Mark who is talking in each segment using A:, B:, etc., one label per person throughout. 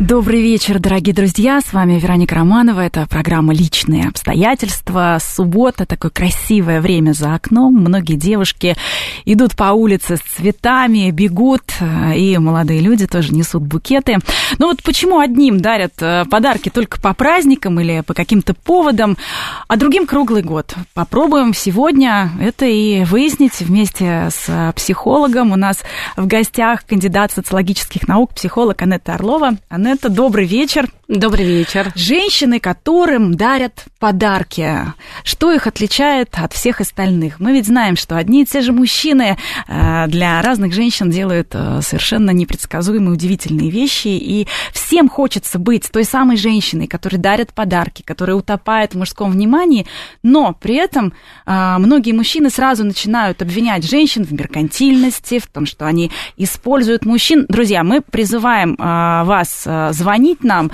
A: Добрый вечер, дорогие друзья. С вами Вероника Романова. Это программа «Личные обстоятельства». Суббота, такое красивое время за окном. Многие девушки идут по улице с цветами, бегут, и молодые люди тоже несут букеты. Но вот почему одним дарят э, подарки только по праздникам или по каким-то поводам, а другим круглый год? Попробуем сегодня это и выяснить вместе с психологом. У нас в гостях кандидат социологических наук, психолог Анетта Орлова. Анетта, это добрый вечер.
B: Добрый вечер.
A: Женщины, которым дарят подарки. Что их отличает от всех остальных? Мы ведь знаем, что одни и те же мужчины э, для разных женщин делают э, совершенно непредсказуемые, удивительные вещи. И всем хочется быть той самой женщиной, которая дарит подарки, которая утопает в мужском внимании. Но при этом э, многие мужчины сразу начинают обвинять женщин в меркантильности, в том, что они используют мужчин. Друзья, мы призываем вас звонить нам.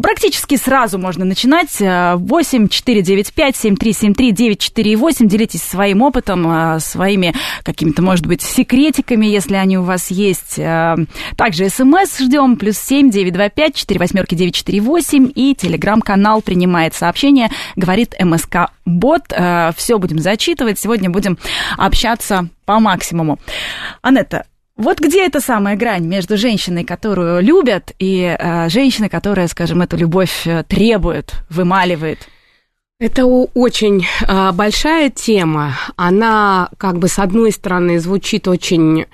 A: Практически сразу можно начинать. 8 495 7373 948. Делитесь своим опытом, э, своими какими-то, может быть, секретиками, если они у вас есть. Э, также смс ждем. Плюс 7 925 4 восьмерки 948. И телеграм-канал принимает сообщение. Говорит МСК Бот. Э, Все будем зачитывать. Сегодня будем общаться по максимуму. Анетта, вот где эта самая грань между женщиной, которую любят, и э, женщиной, которая, скажем, эту любовь э, требует, вымаливает?
B: Это очень э, большая тема. Она, как бы, с одной стороны, звучит очень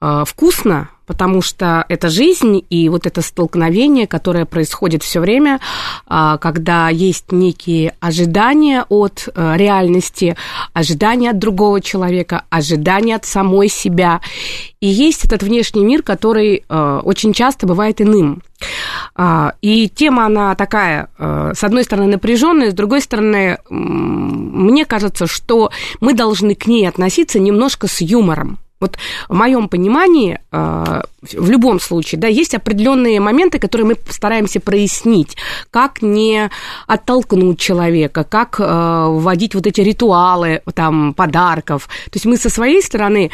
B: э, вкусно, потому что это жизнь и вот это столкновение, которое происходит все время, а, когда есть некие ожидания от э, реальности, ожидания от другого человека, ожидания от самой себя. И есть этот внешний мир, который э, очень часто бывает иным. А, и тема, она такая, э, с одной стороны, напряженная, с другой стороны, мне кажется, что мы должны к ней относиться немножко с юмором. Вот в моем понимании, э, в любом случае, да, есть определенные моменты, которые мы стараемся прояснить, как не оттолкнуть человека, как э, вводить вот эти ритуалы там подарков. То есть мы со своей стороны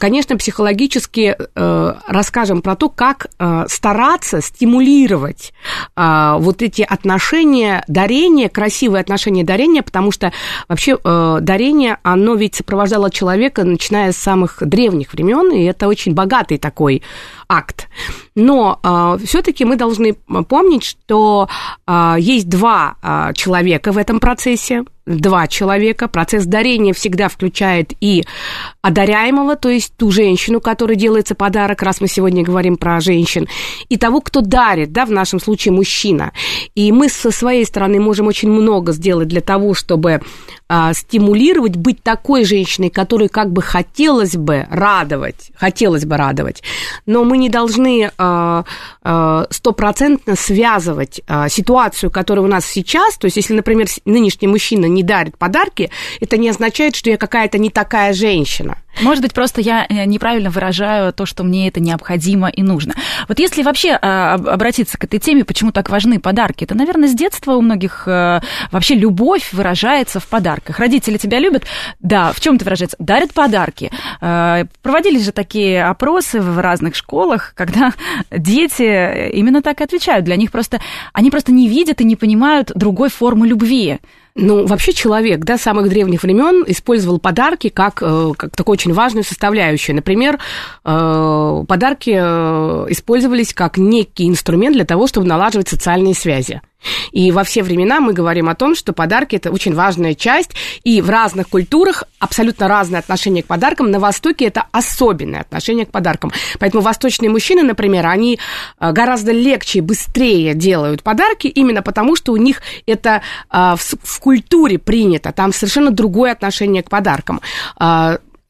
B: конечно, психологически расскажем про то, как стараться стимулировать вот эти отношения дарения, красивые отношения дарения, потому что вообще дарение, оно ведь сопровождало человека, начиная с самых древних времен, и это очень богатый такой акт. Но э, а, все-таки мы должны помнить, что э, есть два э, человека в этом процессе, два человека. Процесс дарения всегда включает и одаряемого, то есть ту женщину, которой делается подарок, раз мы сегодня говорим про женщин, и того, кто дарит, да, в нашем случае мужчина. И мы со своей стороны можем очень много сделать для того, чтобы а, стимулировать, быть такой женщиной, которую как бы хотелось бы радовать, хотелось бы радовать, но мы не должны а, а, стопроцентно связывать ситуацию, которая у нас сейчас, то есть если, например, нынешний мужчина не дарит подарки, это не означает, что я какая-то не такая женщина.
A: Может быть, просто я э, неправильно выражаю то, что мне это необходимо и нужно. Вот если вообще а, обратиться к этой теме, почему так важны подарки, это, наверное, с детства у многих э, вообще любовь выражается в подарках. Родители тебя любят, да, в чем это выражается? Дарят подарки. Э, проводились же такие опросы в разных школах, когда дети именно так и отвечают. Для них просто, они просто не видят и не понимают другой формы любви.
B: Ну, вообще человек, да, с самых древних времен использовал подарки как, э, как такую очень важную составляющую. Например, э, подарки э, использовались как некий инструмент для того, чтобы налаживать социальные связи. И во все времена мы говорим о том, что подарки это очень важная часть, и в разных культурах абсолютно разное отношение к подаркам. На Востоке это особенное отношение к подаркам. Поэтому восточные мужчины, например, они э, гораздо легче и быстрее делают подарки, именно потому что у них это э, в культуре принято, там совершенно другое отношение к подаркам.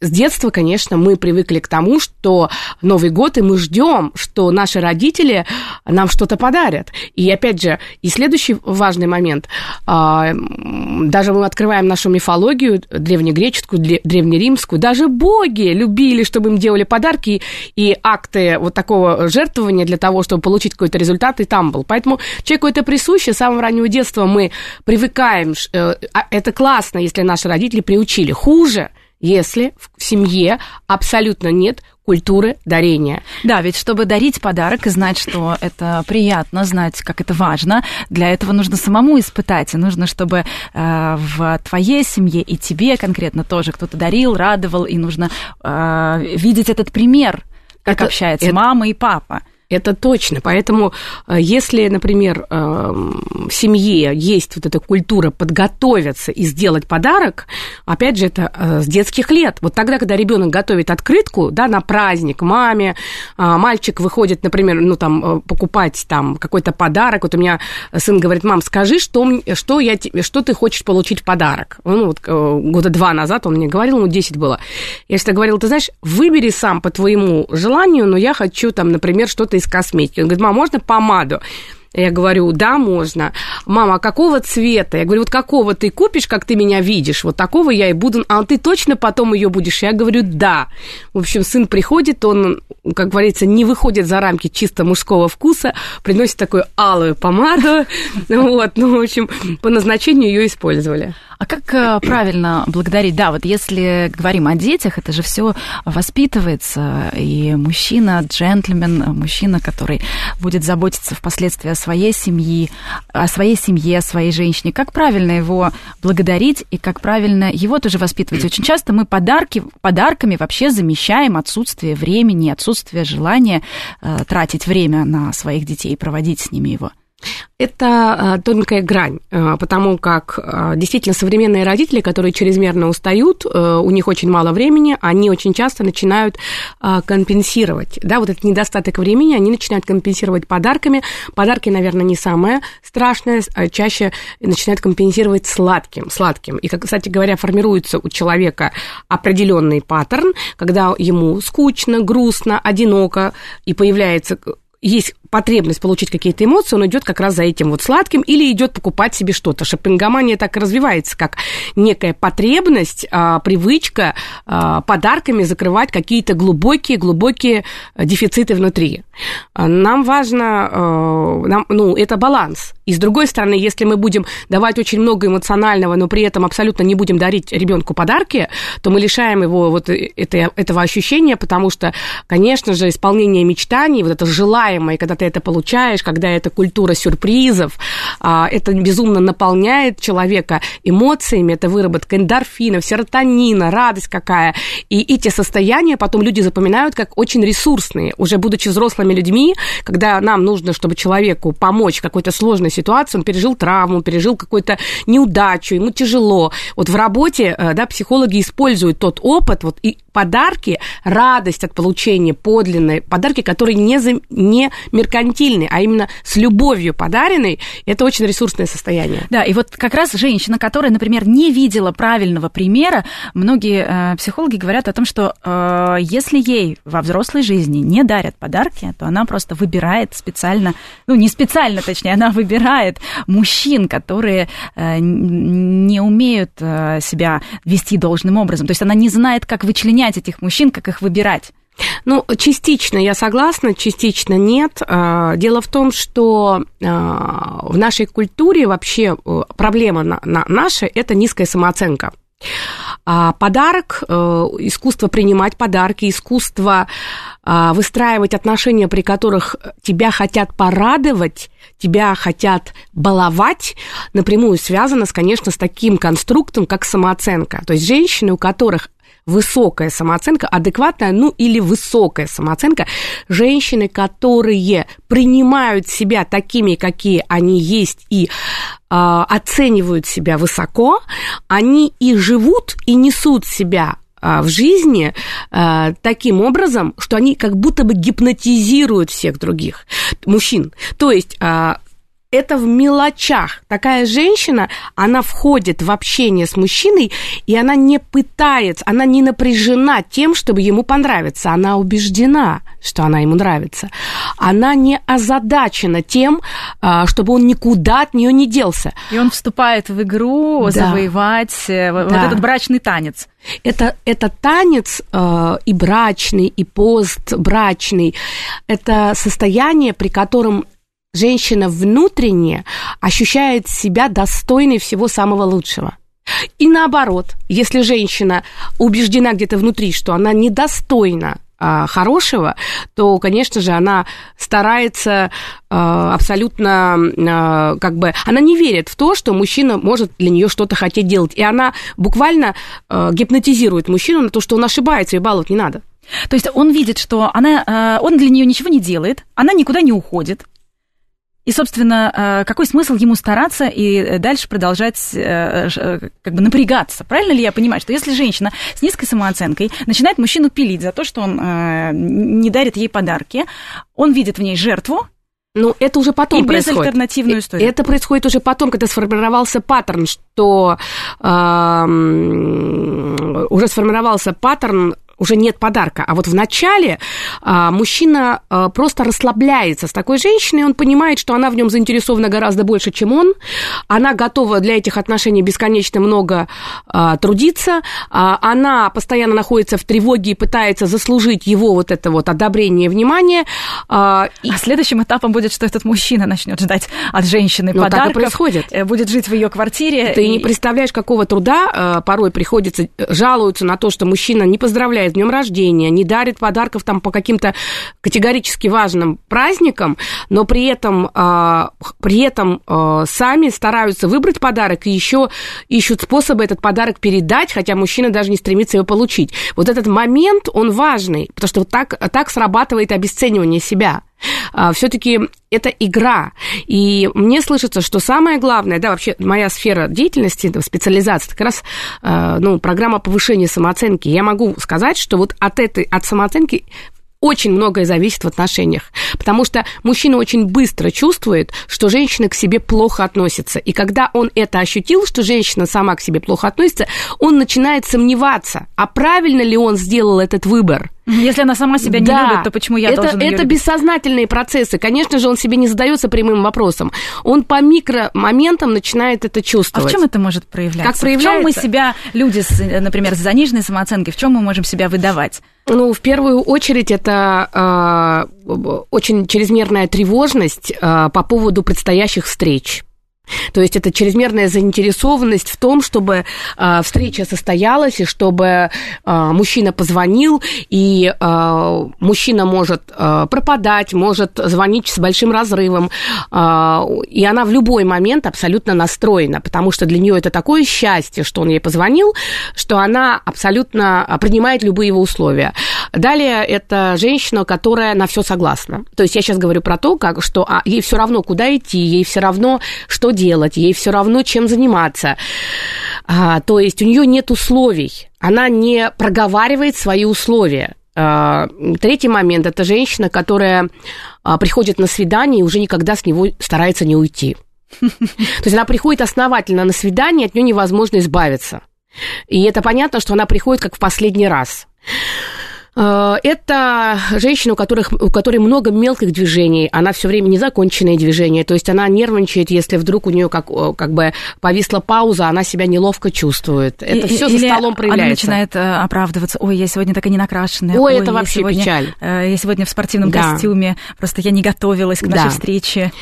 B: С детства, конечно, мы привыкли к тому, что Новый год, и мы ждем, что наши родители нам что-то подарят. И опять же, и следующий важный момент. А, даже мы открываем нашу мифологию, древнегреческую, древнеримскую, даже боги любили, чтобы им делали подарки и акты вот такого жертвования для того, чтобы получить какой-то результат, и там был. Поэтому человеку это присуще. С самого раннего детства мы привыкаем. Э, а это классно, если наши родители приучили. Хуже – если в семье абсолютно нет культуры дарения.
A: Да, ведь чтобы дарить подарок и знать, что это приятно, знать, как это важно, для этого нужно самому испытать. И нужно, чтобы э, в твоей семье и тебе конкретно тоже кто-то дарил, радовал, и нужно э, видеть этот пример, как это, общается это... мама и папа.
B: Это точно. Поэтому, э, если, например, эм, в семье есть вот эта культура подготовиться и сделать подарок, опять же, это э, с детских лет. Вот тогда, когда ребенок готовит открытку, да, на праздник маме, а, мальчик выходит, например, ну, там, э, покупать там какой-то подарок. Вот у меня сын говорит, мам, скажи, что, что, я, что ты хочешь получить подарок. Ну, вот года два назад он мне говорил, ему 10 было. Я всегда говорила, ты знаешь, выбери сам по твоему желанию, но я хочу там, например, что-то из косметики. Он говорит, мам, можно помаду? Я говорю, да, можно. Мама, а какого цвета? Я говорю, вот какого ты купишь, как ты меня видишь, вот такого я и буду. А ты точно потом ее будешь? Я говорю, да. В общем, сын приходит, он, как говорится, не выходит за рамки чисто мужского вкуса, приносит такую алую помаду. Вот, ну, в общем, по назначению ее использовали.
A: А как э, правильно благодарить? Да, вот если говорим о детях, это же все воспитывается, и мужчина, джентльмен, мужчина, который будет заботиться впоследствии о своей семье, о своей семье, о своей женщине. Как правильно его благодарить и как правильно его тоже воспитывать? Очень часто мы подарки, подарками вообще замещаем отсутствие времени, отсутствие желания э, тратить время на своих детей и проводить с ними его.
B: Это а, тонкая грань, а, потому как а, действительно современные родители, которые чрезмерно устают, у них очень мало времени, они очень часто начинают компенсировать, да, вот этот недостаток времени, они начинают компенсировать подарками. Подарки, наверное, не самое страшное, чаще начинают компенсировать сладким, сладким. И, кстати говоря, формируется у человека определенный паттерн, когда ему скучно, грустно, одиноко, и появляется есть потребность получить какие-то эмоции, он идет как раз за этим вот сладким или идет покупать себе что-то. Шопингомания так и развивается, как некая потребность, а, привычка а, подарками закрывать какие-то глубокие-глубокие дефициты внутри. Нам важно, а, нам, ну, это баланс. И с другой стороны, если мы будем давать очень много эмоционального, но при этом абсолютно не будем дарить ребенку подарки, то мы лишаем его вот это, этого ощущения, потому что, конечно же, исполнение мечтаний, вот это желаемое, когда ты это получаешь, когда это культура сюрпризов, а, это безумно наполняет человека эмоциями, это выработка эндорфинов, серотонина, радость какая. И эти состояния потом люди запоминают как очень ресурсные. Уже будучи взрослыми людьми, когда нам нужно, чтобы человеку помочь в какой-то сложной ситуации, он пережил травму, пережил какую-то неудачу, ему тяжело. Вот в работе э, да, психологи используют тот опыт вот, и подарки, радость от получения подлинной, подарки, которые не, за, не меркантильны, а именно с любовью подаренной, это очень ресурсное состояние.
A: Да, и вот как раз женщина, которая, например, не видела правильного примера, многие э, психологи говорят о том, что э, если ей во взрослой жизни не дарят подарки, то она просто выбирает специально, ну не специально, точнее, она выбирает мужчин, которые э, не умеют э, себя вести должным образом. То есть она не знает, как вычленять этих мужчин, как их выбирать?
B: Ну, частично я согласна, частично нет. А, дело в том, что а, в нашей культуре вообще э, проблема наша – это низкая самооценка. А подарок, э, искусство принимать подарки, искусство выстраивать отношения, при которых тебя хотят порадовать, тебя хотят баловать, напрямую связано, конечно, с таким конструктом, как самооценка. То есть женщины, у которых высокая самооценка, адекватная, ну или высокая самооценка, женщины, которые принимают себя такими, какие они есть, и э, оценивают себя высоко, они и живут, и несут себя а, в жизни э, таким образом, что они как будто бы гипнотизируют всех других мужчин. То есть э, это в мелочах. Такая женщина, она входит в общение с мужчиной, и она не пытается, она не напряжена тем, чтобы ему понравиться. Она убеждена, что она ему нравится. Она не озадачена тем, а, чтобы он никуда от нее не делся.
A: И он вступает в игру да. завоевать э, да. вот этот брачный танец.
B: Это, это танец э, и брачный, и постбрачный. Это состояние, при котором женщина внутренне ощущает себя достойной всего самого лучшего. И наоборот, если женщина убеждена где-то внутри, что она недостойна а, хорошего, то, конечно же, она старается а, абсолютно, а, как бы, она не верит в то, что мужчина может для нее что-то хотеть делать. И она буквально а, гипнотизирует мужчину на то, что он ошибается, и баловать не надо.
A: То есть он видит, что она, а, он для нее ничего не делает, она никуда не уходит, и, собственно, э, какой смысл ему стараться и дальше продолжать э, э, как бы напрягаться? Правильно ли я понимаю, что если женщина с низкой самооценкой начинает мужчину пилить за то, что он не дарит ей подарки, он видит в ней жертву,
B: ну, это уже потом
A: и
B: происходит.
A: безальтернативную историю.
B: Это происходит уже потом, когда сформировался паттерн, что э, уже сформировался паттерн уже нет подарка. А вот в начале а, мужчина а, просто расслабляется с такой женщиной, он понимает, что она в нем заинтересована гораздо больше, чем он. Она готова для этих отношений бесконечно много а, трудиться. А, она постоянно находится в тревоге и пытается заслужить его вот это вот одобрение внимание.
A: А, и... а следующим этапом будет, что этот мужчина начнет ждать от женщины ну, подарков.
B: так и происходит.
A: Э, будет жить в ее квартире.
B: Ты и... не представляешь, какого труда а, порой приходится, э, жалуются на то, что мужчина не поздравляет с днем рождения, не дарит подарков там по каким-то категорически важным праздникам, но при этом, а, при этом а, сами стараются выбрать подарок и еще ищут способы этот подарок передать, хотя мужчина даже не стремится его получить. Вот этот момент, он важный, потому что вот так, так срабатывает обесценивание себя. А, все-таки это игра. И мне слышится, что самое главное, да, вообще моя сфера деятельности, специализация, как раз а, ну, программа повышения самооценки. Я могу сказать, что вот от этой, от самооценки очень многое зависит в отношениях, потому что мужчина очень быстро чувствует, что женщина к себе плохо относится. И когда он это ощутил, что женщина сама к себе плохо относится, он начинает сомневаться, а правильно ли он сделал этот выбор.
A: Если она сама себя не да, любит, то почему я
B: это,
A: должен
B: Это
A: любить?
B: бессознательные процессы. Конечно же, он себе не задается прямым вопросом. Он по микромоментам начинает это чувствовать.
A: А в чем это может проявляться?
B: Как проявляется?
A: В чем мы себя, люди, например, с заниженной самооценкой, в чем мы можем себя выдавать?
B: Ну, в первую очередь, это э, очень чрезмерная тревожность э, по поводу предстоящих встреч. То есть это чрезмерная заинтересованность в том, чтобы э, встреча состоялась, и чтобы э, мужчина позвонил, и э, мужчина может э, пропадать, может звонить с большим разрывом, э, и она в любой момент абсолютно настроена, потому что для нее это такое счастье, что он ей позвонил, что она абсолютно принимает любые его условия. Далее это женщина, которая на все согласна. То есть я сейчас говорю про то, как, что а, ей все равно, куда идти, ей все равно, что делать, ей все равно, чем заниматься. А, то есть у нее нет условий, она не проговаривает свои условия. А, третий момент – это женщина, которая а, приходит на свидание и уже никогда с него старается не уйти. То есть она приходит основательно на свидание, от нее невозможно избавиться. И это понятно, что она приходит как в последний раз. Э, это женщина, у, которых, у которой много мелких движений, она все время незаконченные движения, то есть она нервничает, если вдруг у нее как, как бы повисла пауза, она себя неловко чувствует. Это все за столом проявляется.
A: Она начинает э, оправдываться, ой, я сегодня такая не накрашенная.
B: Ой, ой это вообще
A: сегодня,
B: печаль.
A: Э, я сегодня в спортивном да. костюме, просто я не готовилась к нашей да. встрече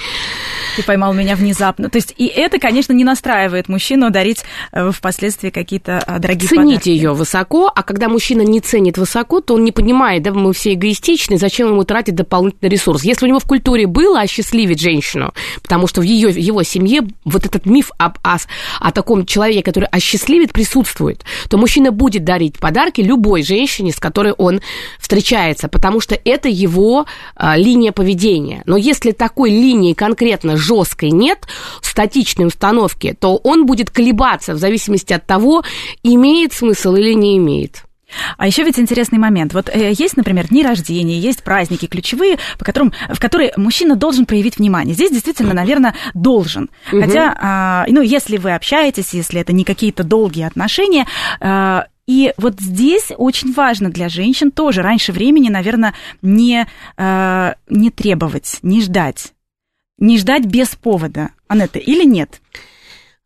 A: и поймал меня внезапно. То есть и это, конечно, не настраивает мужчину дарить впоследствии какие-то дорогие
B: Цените
A: подарки.
B: ее высоко, а когда мужчина не ценит высоко, то он не понимает, да, мы все эгоистичны, зачем ему тратить дополнительный ресурс. Если у него в культуре было осчастливить женщину, потому что в ее, его семье вот этот миф об, о, о таком человеке, который осчастливит, присутствует, то мужчина будет дарить подарки любой женщине, с которой он встречается, потому что это его а, линия поведения. Но если такой линии конкретно жесткой нет, статичной установки, то он будет колебаться в зависимости от того, имеет смысл или не имеет.
A: А еще ведь интересный момент. Вот э, есть, например, дни рождения, есть праздники ключевые, по которым, в которые мужчина должен проявить внимание. Здесь действительно, наверное, должен. Угу. Хотя, э, ну, если вы общаетесь, если это не какие-то долгие отношения, э, и вот здесь очень важно для женщин тоже раньше времени, наверное, не, э, не требовать, не ждать. Не ждать без повода. Анетта, или нет?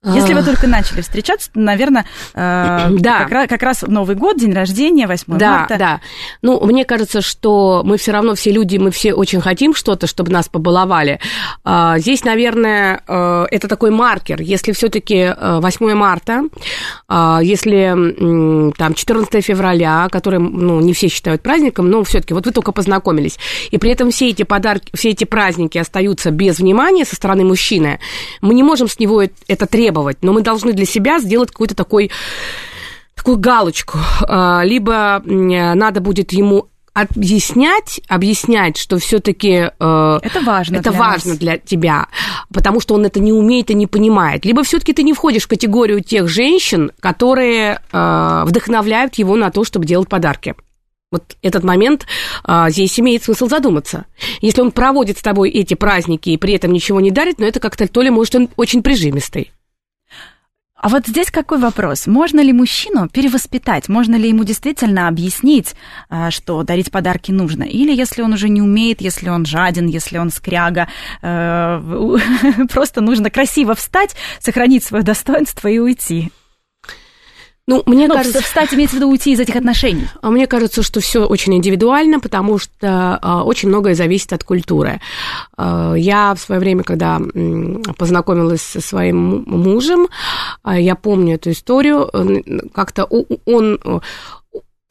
A: Если вы только начали встречаться, то, наверное, э, да. как, раз, как раз Новый год, день рождения, 8
B: да,
A: марта.
B: Да, Ну, мне кажется, что мы все равно все люди, мы все очень хотим что-то, чтобы нас побаловали. А, здесь, наверное, э, это такой маркер. Если все таки 8 э, марта, а, если там 14 февраля, который, ну, не все считают праздником, но все таки вот вы только познакомились, и при этом все эти подарки, все эти праздники остаются без внимания со стороны мужчины, мы не можем с него это требовать требовать, но мы должны для себя сделать какой-то такой такую галочку. А, либо надо будет ему объяснять, объяснять, что все-таки э,
A: это важно,
B: это
A: для
B: важно
A: нас.
B: для тебя, потому что он это не умеет и не понимает. Либо все-таки ты не входишь в категорию тех женщин, которые э, вдохновляют его на то, чтобы делать подарки. Вот этот момент а, здесь имеет смысл задуматься. Если он проводит с тобой эти праздники и при этом ничего не дарит, но это как-то то ли, может, он очень прижимистый.
A: А вот здесь какой вопрос? Можно ли мужчину перевоспитать? Можно ли ему действительно объяснить, а, что дарить подарки нужно? Или если он уже не умеет, если он жаден, если он скряга, э, просто нужно красиво встать, сохранить свое достоинство и уйти?
B: Ну, мне ну, кажется...
A: Встать имеется в виду уйти из этих отношений.
B: А мне кажется, что все очень индивидуально, потому что а, очень многое зависит от культуры. А, я в свое время, когда познакомилась со своим мужем, я помню эту историю, как-то он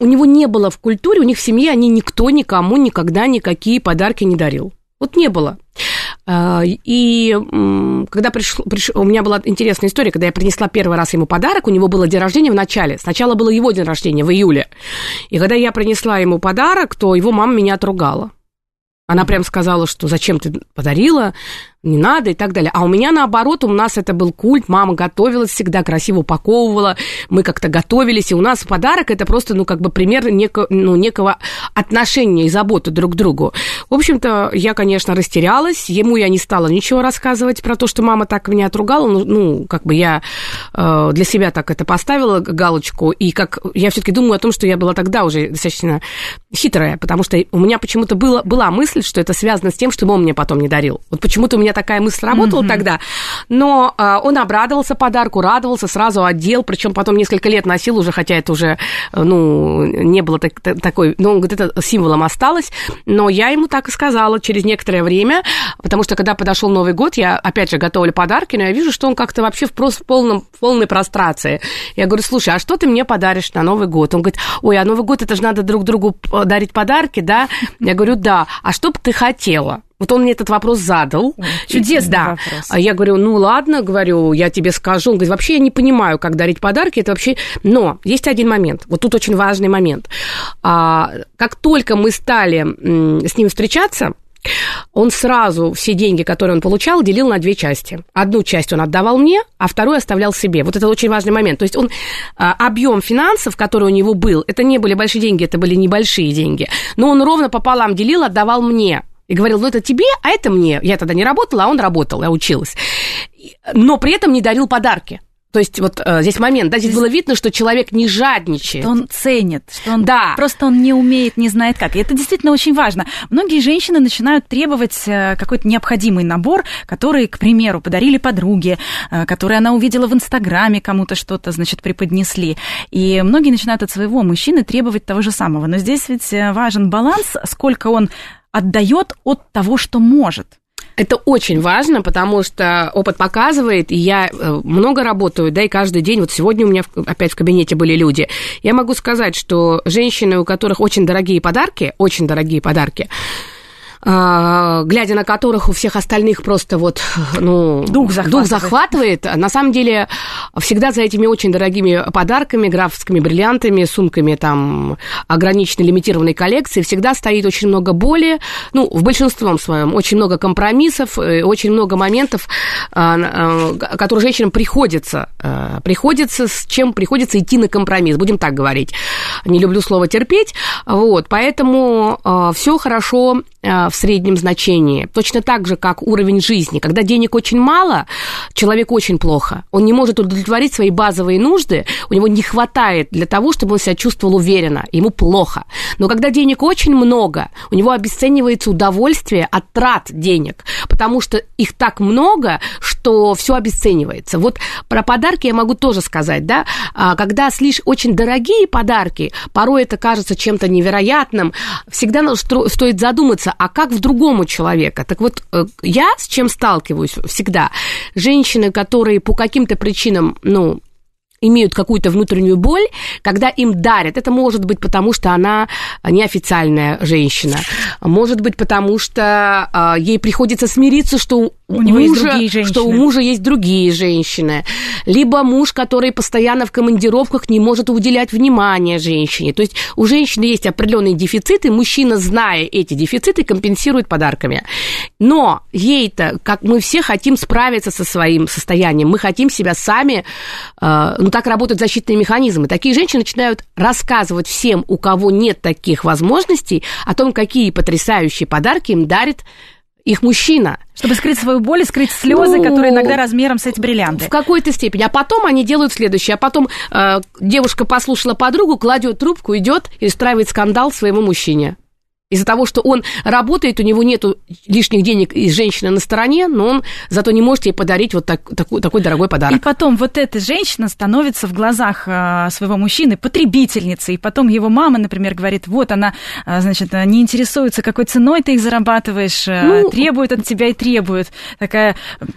B: у него не было в культуре, у них в семье они никто никому никогда никакие подарки не дарил. Вот не было. А, и когда пришел, приш... у меня была интересная история, когда я принесла первый раз ему подарок, у него было день рождения в начале. Сначала было его день рождения в июле. И когда я принесла ему подарок, то его мама меня отругала. Она прям сказала, что зачем ты подарила, не надо и так далее. А у меня наоборот, у нас это был культ, мама готовилась всегда, красиво упаковывала, мы как-то готовились, и у нас подарок это просто, ну, как бы пример неко, ну, некого отношения и заботы друг к другу. В общем-то, я, конечно, растерялась, ему я не стала ничего рассказывать про то, что мама так меня отругала, ну, ну как бы я э, для себя так это поставила галочку, и как я все-таки думаю о том, что я была тогда уже достаточно хитрая, потому что у меня почему-то было, была мысль, что это связано с тем, что он мне потом не дарил. Вот почему-то у меня такая мысль работала mm-hmm. тогда. Но э, он обрадовался подарку, радовался, сразу одел, причем потом несколько лет носил уже, хотя это уже, ну, не было так, такой, ну, вот это символом осталось. Но я ему так и сказала через некоторое время, потому что когда подошел Новый год, я, опять же, готовлю подарки, но я вижу, что он как-то вообще в, просто в, полном, в полной прострации. Я говорю, слушай, а что ты мне подаришь на Новый год? Он говорит, ой, а Новый год это же надо друг другу дарить подарки, да? Я говорю, да. А что бы ты хотела? Вот он мне этот вопрос задал.
A: Чудесный
B: да.
A: вопрос.
B: А я говорю, ну ладно, говорю, я тебе скажу. Он говорит, вообще я не понимаю, как дарить подарки. Это вообще... Но есть один момент. Вот тут очень важный момент. А, как только мы стали с ним встречаться, он сразу все деньги, которые он получал, делил на две части. Одну часть он отдавал мне, а вторую оставлял себе. Вот это очень важный момент. То есть он а, объем финансов, который у него был, это не были большие деньги, это были небольшие деньги, но он ровно пополам делил, отдавал мне и говорил, ну это тебе, а это мне. Я тогда не работала, а он работал, я училась. Но при этом не дарил подарки. То есть вот э, здесь момент, да, здесь было видно, что человек не жадничает.
A: Что он ценит, что он да. просто он не умеет, не знает как. И это действительно очень важно. Многие женщины начинают требовать э, какой-то необходимый набор, который, к примеру, подарили подруге, э, который она увидела в Инстаграме, кому-то что-то, значит, преподнесли. И многие начинают от своего мужчины требовать того же самого. Но здесь ведь э, важен баланс, сколько он отдает от того, что может.
B: Это очень важно, потому что опыт показывает, и я э, много работаю, да, и каждый день, вот сегодня у меня опять в кабинете были люди, я могу сказать, что женщины, у которых очень дорогие подарки, очень дорогие подарки, глядя на которых у всех остальных просто вот, ну,
A: дух захватывает.
B: дух захватывает. На самом деле, всегда за этими очень дорогими подарками, графскими бриллиантами, сумками там ограниченной лимитированной коллекции всегда стоит очень много боли, ну, в большинстве своем, очень много компромиссов, э, очень много моментов, а, а, которые женщинам приходится, э, приходится, с чем приходится идти на компромисс, будем так говорить. Не люблю слово терпеть, вот, поэтому э, все хорошо в среднем значении. Точно так же, как уровень жизни. Когда денег очень мало, человек очень плохо. Он не может удовлетворить свои базовые нужды, у него не хватает для того, чтобы он себя чувствовал уверенно, ему плохо. Но когда денег очень много, у него обесценивается удовольствие от трат денег, потому что их так много, все обесценивается. Вот про подарки я могу тоже сказать, да, а, когда слишком очень дорогие подарки, порой это кажется чем-то невероятным, всегда стоит задуматься, а как в другому человека? Так вот, э, я с чем сталкиваюсь всегда? Женщины, которые по каким-то причинам, ну, имеют какую-то внутреннюю боль, когда им дарят. Это может быть потому, что она неофициальная женщина. Может быть потому, что э, ей приходится смириться, что у, у него мужа, есть что у мужа есть другие женщины. Либо муж, который постоянно в командировках не может уделять внимание женщине. То есть у женщины есть определенные дефициты, мужчина, зная эти дефициты, компенсирует подарками. Но ей-то, как мы все хотим справиться со своим состоянием, мы хотим себя сами, э, так работают защитные механизмы. Такие женщины начинают рассказывать всем, у кого нет таких возможностей, о том, какие потрясающие подарки им дарит их мужчина.
A: Чтобы скрыть свою боль, скрыть слезы, ну, которые иногда размером с эти бриллианты.
B: В какой-то степени. А потом они делают следующее. А потом э, девушка послушала подругу, кладет трубку, идет и устраивает скандал своему мужчине. Из-за того, что он работает, у него нет лишних денег и женщины на стороне, но он зато не может ей подарить вот так, такой, такой дорогой подарок.
A: И потом вот эта женщина становится в глазах а, своего мужчины потребительницей. И потом его мама, например, говорит, вот она, а, значит, не интересуется, какой ценой ты их зарабатываешь, а, ну, требует от тебя и требует. Такая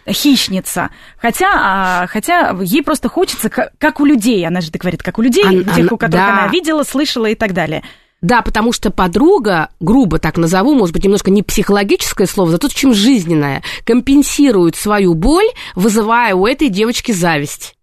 A: хищница. Хотя, хотя ей просто хочется, как у людей, она же говорит, как у людей, она, тех, у которых да. она видела, слышала и так далее.
B: Да, потому что подруга, грубо так назову, может быть, немножко не психологическое слово, зато чем жизненное, компенсирует свою боль, вызывая у этой девочки зависть.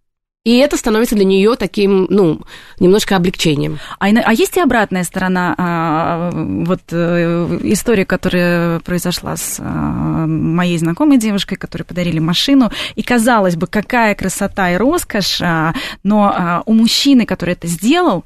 B: И это становится для нее таким, ну, немножко облегчением.
A: А, а есть и обратная сторона, а, вот э, история, которая произошла с а, моей знакомой девушкой, которой подарили машину, и казалось бы, какая красота и роскошь, а, но а, у мужчины, который это сделал,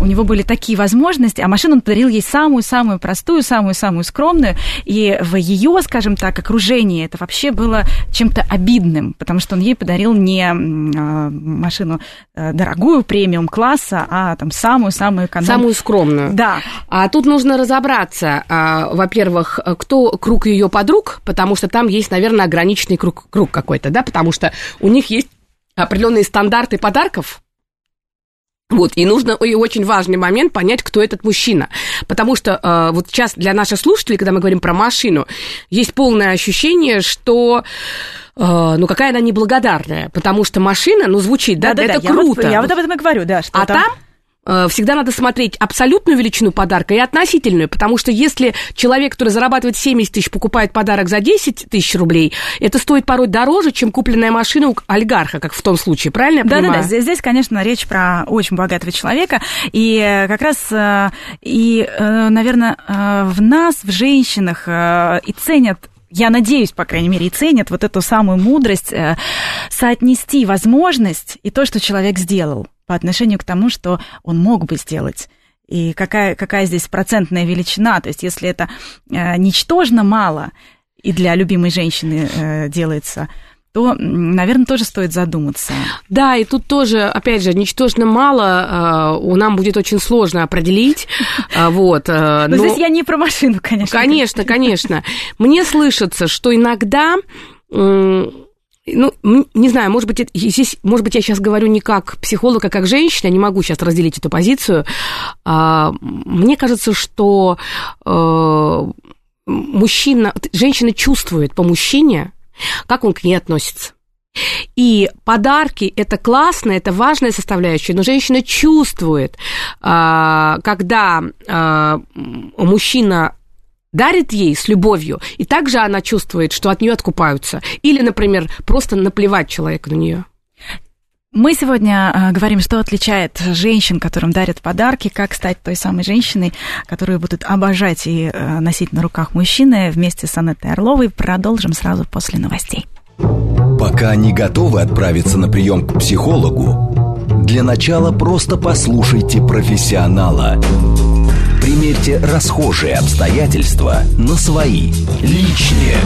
A: у него были такие возможности, а машину он подарил ей самую-самую простую, самую-самую скромную, и в ее, скажем так, окружении это вообще было чем-то обидным, потому что он ей подарил не а, машину а, дорогую, премиум класса, а там самую-самую эконом...
B: Самую скромную.
A: Да.
B: А тут нужно разобраться, во-первых, кто круг ее подруг, потому что там есть, наверное, ограниченный круг, круг какой-то, да, потому что у них есть определенные стандарты подарков, вот, и нужно, и очень важный момент понять, кто этот мужчина. Потому что э, вот сейчас для наших слушателей, когда мы говорим про машину, есть полное ощущение, что э, ну, какая она неблагодарная, потому что машина, ну, звучит, да, да, да это да, круто.
A: Я вот, я вот об этом и говорю, да, что
B: А там, там всегда надо смотреть абсолютную величину подарка и относительную, потому что если человек, который зарабатывает 70 тысяч, покупает подарок за 10 тысяч рублей, это стоит порой дороже, чем купленная машина у олигарха, как в том случае, правильно я
A: да,
B: понимаю?
A: Да-да-да, здесь, конечно, речь про очень богатого человека, и э, как раз, э, и, наверное, в нас, в женщинах, и ценят я надеюсь, по крайней мере, и ценят вот эту самую мудрость соотнести возможность и то, что человек сделал по отношению к тому, что он мог бы сделать. И какая, какая здесь процентная величина? То есть, если это э, ничтожно мало и для любимой женщины э, делается, то, наверное, тоже стоит задуматься.
B: Да, и тут тоже, опять же, ничтожно мало, э, нам будет очень сложно определить. Э, вот,
A: э, но, но здесь я не про машину, конечно.
B: Конечно, конечно. Мне слышится, что иногда ну, не знаю, может быть, здесь, может быть, я сейчас говорю не как психолог, а как женщина, не могу сейчас разделить эту позицию. А, мне кажется, что э, мужчина, женщина чувствует по мужчине, как он к ней относится. И подарки – это классно, это важная составляющая, но женщина чувствует, а, когда а, мужчина дарит ей с любовью, и также она чувствует, что от нее откупаются. Или, например, просто наплевать человеку на нее.
A: Мы сегодня э, говорим, что отличает женщин, которым дарят подарки, как стать той самой женщиной, которую будут обожать и э, носить на руках мужчины. Вместе с Анеттой Орловой продолжим сразу после новостей.
C: Пока не готовы отправиться на прием к психологу, для начала просто послушайте профессионала. Примерьте расхожие обстоятельства на свои, личные.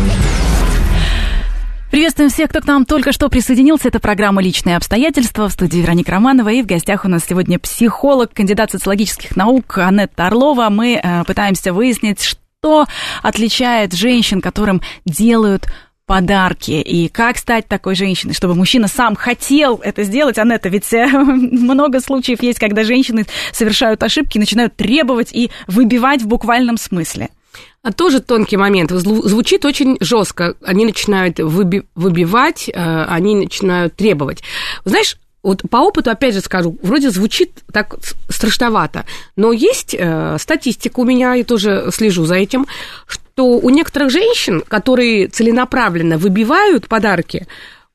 A: Приветствуем всех, кто к нам только что присоединился. Это программа «Личные обстоятельства» в студии Вероника Романова. И в гостях у нас сегодня психолог, кандидат социологических наук Анетта Орлова. Мы э, пытаемся выяснить, что отличает женщин, которым делают подарки и как стать такой женщиной, чтобы мужчина сам хотел это сделать. Анетта, ведь э, много случаев есть, когда женщины совершают ошибки, начинают требовать и выбивать в буквальном смысле.
B: А тоже тонкий момент. Звучит очень жестко. Они начинают выби- выбивать, э, они начинают требовать. Знаешь, вот по опыту, опять же скажу, вроде звучит так страшновато, но есть э, статистика у меня, я тоже слежу за этим, что у некоторых женщин, которые целенаправленно выбивают подарки,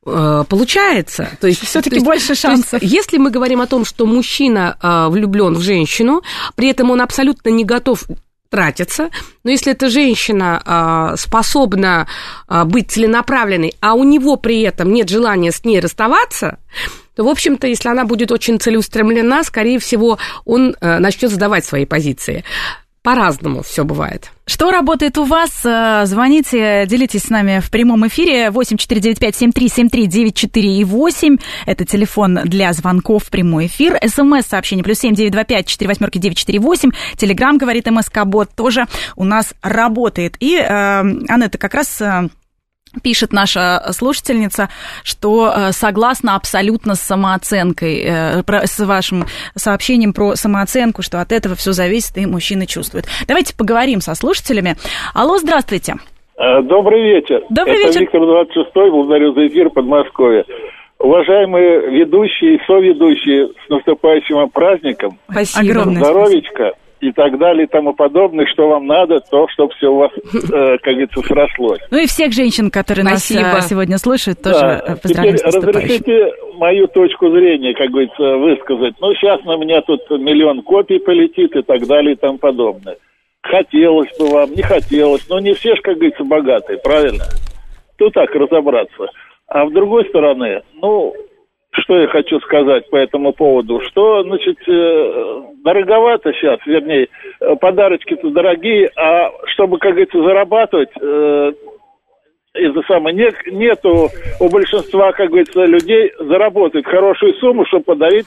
B: э, получается.
A: То есть все-таки больше шансов.
B: Есть, если мы говорим о том, что мужчина э, влюблен в женщину, при этом он абсолютно не готов тратиться, но если эта женщина э, способна э, быть целенаправленной, а у него при этом нет желания с ней расставаться, то, в общем-то, если она будет очень целеустремлена, скорее всего, он э, начнет сдавать свои позиции. По-разному все бывает.
A: Что работает у вас? Э, звоните, делитесь с нами в прямом эфире 8495-7373-94 и 8. Это телефон для звонков в прямой эфир. СМС-сообщение плюс 7925 4 восьмерки 948. Телеграмм, говорит МСК-бот, тоже у нас работает. И, э, Анетта, как раз... Пишет наша слушательница, что э, согласна абсолютно с самооценкой, э, с вашим сообщением про самооценку, что от этого все зависит и мужчины чувствуют. Давайте поговорим со слушателями. Алло, здравствуйте.
D: Э, добрый вечер.
A: Добрый
D: Это
A: вечер.
D: Виктор 26 благодарю за эфир Подмосковье. Уважаемые ведущие и соведущие, с наступающим праздником.
A: Спасибо. Огромное
D: Здоровечка и так далее и тому подобное, что вам надо, то, чтобы все у вас, э, как говорится, срослось.
A: Ну и всех женщин, которые
B: Спасибо.
A: нас э, сегодня слушают, тоже
D: Да.
A: э, поздравляем
D: Теперь разрешите мою точку зрения, как говорится, высказать. Ну, сейчас на меня тут миллион копий полетит и так далее и тому подобное. Хотелось бы вам, не хотелось, но не все же, как говорится, богатые, правильно? Тут так разобраться. А с другой стороны, ну, что я хочу сказать по этому поводу, что, значит, э, дороговато сейчас, вернее, э, подарочки-то дорогие, а чтобы, как говорится, зарабатывать, э, из-за самой не, нету у большинства, как говорится, людей заработать хорошую сумму, чтобы подарить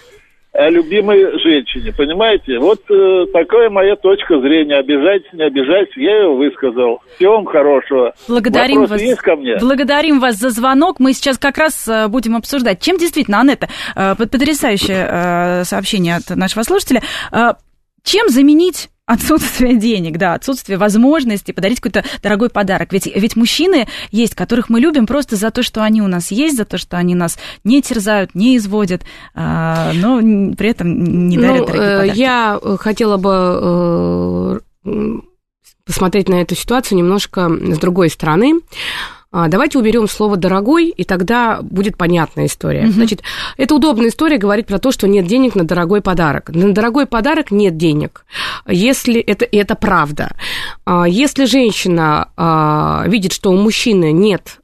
D: любимой женщине, понимаете? Вот э, такая моя точка зрения. Обижайтесь, не обижайтесь, я ее высказал. Всего вам хорошего.
A: Благодарим
D: Вопросы
A: вас.
D: есть ко мне?
A: Благодарим вас за звонок. Мы сейчас как раз э, будем обсуждать, чем действительно, Анетта, э, потрясающее э, сообщение от нашего слушателя, э, чем заменить отсутствие денег, да, отсутствие возможности подарить какой-то дорогой подарок. Ведь, ведь мужчины есть, которых мы любим просто за то, что они у нас есть, за то, что они нас не терзают, не изводят, а, но при этом не дарят
B: Ну,
A: дорогие
B: э,
A: подарки.
B: я э, хотела бы э, посмотреть на эту ситуацию немножко с другой стороны. А, Давайте уберем слово дорогой, и тогда будет понятная история.
A: Мгм.
B: Значит, это удобная история говорить про то, что нет денег на дорогой подарок. На дорогой подарок нет денег. Если это, и это правда. А, Если женщина а, видит, что у мужчины нет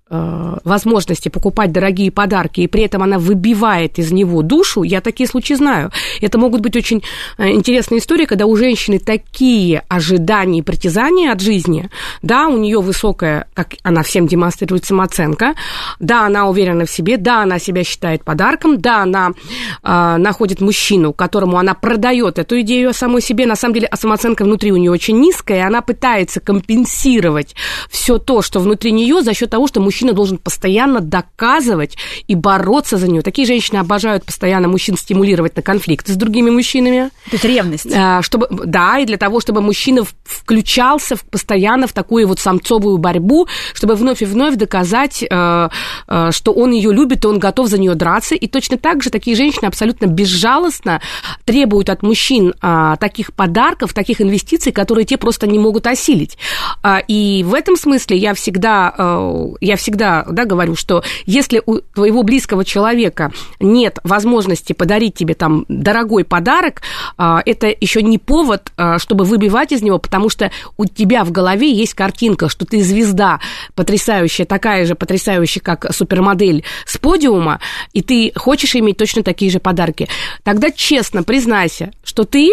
B: возможности покупать дорогие подарки, и при этом она выбивает из него душу, я такие случаи знаю. Это могут быть очень э, интересные истории, когда у женщины такие ожидания и притязания от жизни, да, у нее высокая, как она всем демонстрирует, самооценка, да, она уверена в себе, да, она себя считает подарком, да, она э, находит мужчину, которому она продает эту идею о самой себе, на самом деле, а самооценка внутри у нее очень низкая, и она пытается компенсировать все то, что внутри нее за счет того, что мужчина мужчина должен постоянно доказывать и бороться за нее. Такие женщины обожают постоянно мужчин стимулировать на конфликты с другими мужчинами.
A: То есть ревность.
B: А, чтобы, да, и для того, чтобы мужчина включался постоянно в такую вот самцовую борьбу, чтобы вновь и вновь доказать, э, э, что он ее любит, и он готов за нее драться. И точно так же такие женщины абсолютно безжалостно требуют от мужчин а, таких подарков, таких инвестиций, которые те просто не могут осилить. А, и в этом смысле я всегда, э, я всегда да, говорю, что если у твоего близкого человека нет возможности подарить тебе там дорогой подарок, а, это еще не повод, а, чтобы выбивать из него, потому что у тебя в голове есть картинка, что ты звезда потрясающая, такая же потрясающая, как супермодель с подиума, и ты хочешь иметь точно такие же подарки. Тогда честно признайся, что ты,